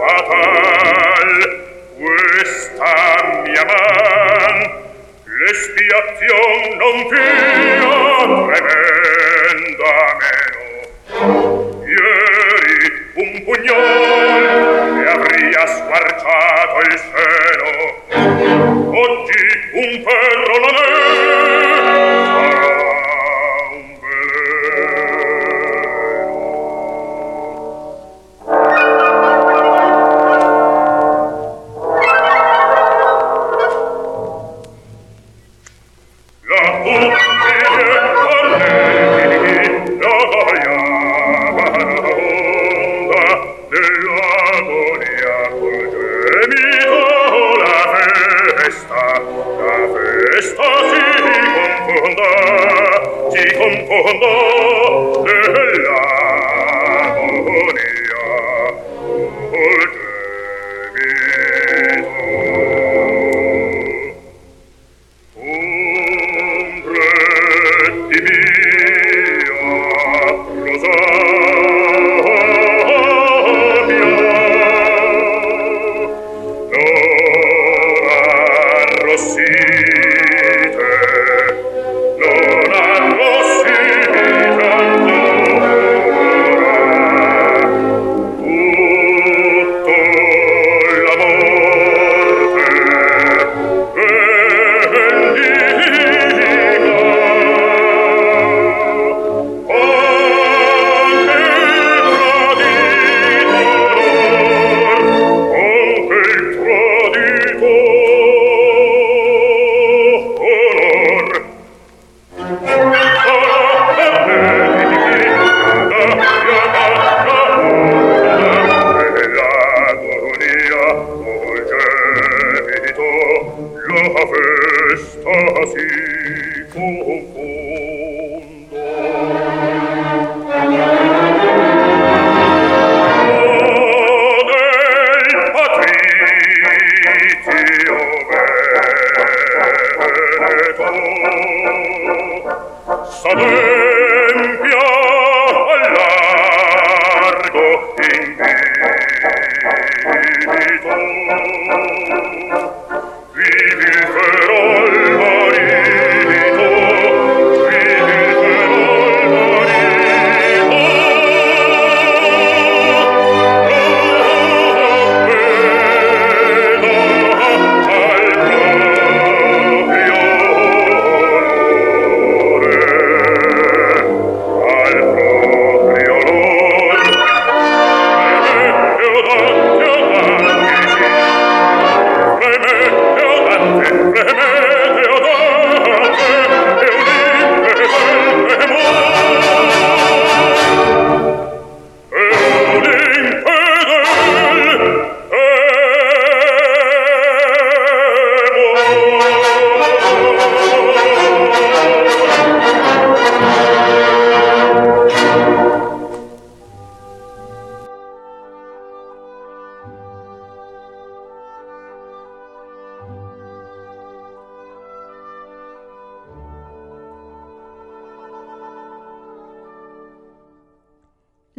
fatal questa mia man l'espiazion non fia tremenda meno. Ieri un pugnol e avria squarciato il Oh, la festa si confunda. s'adempia al largo invito wie wir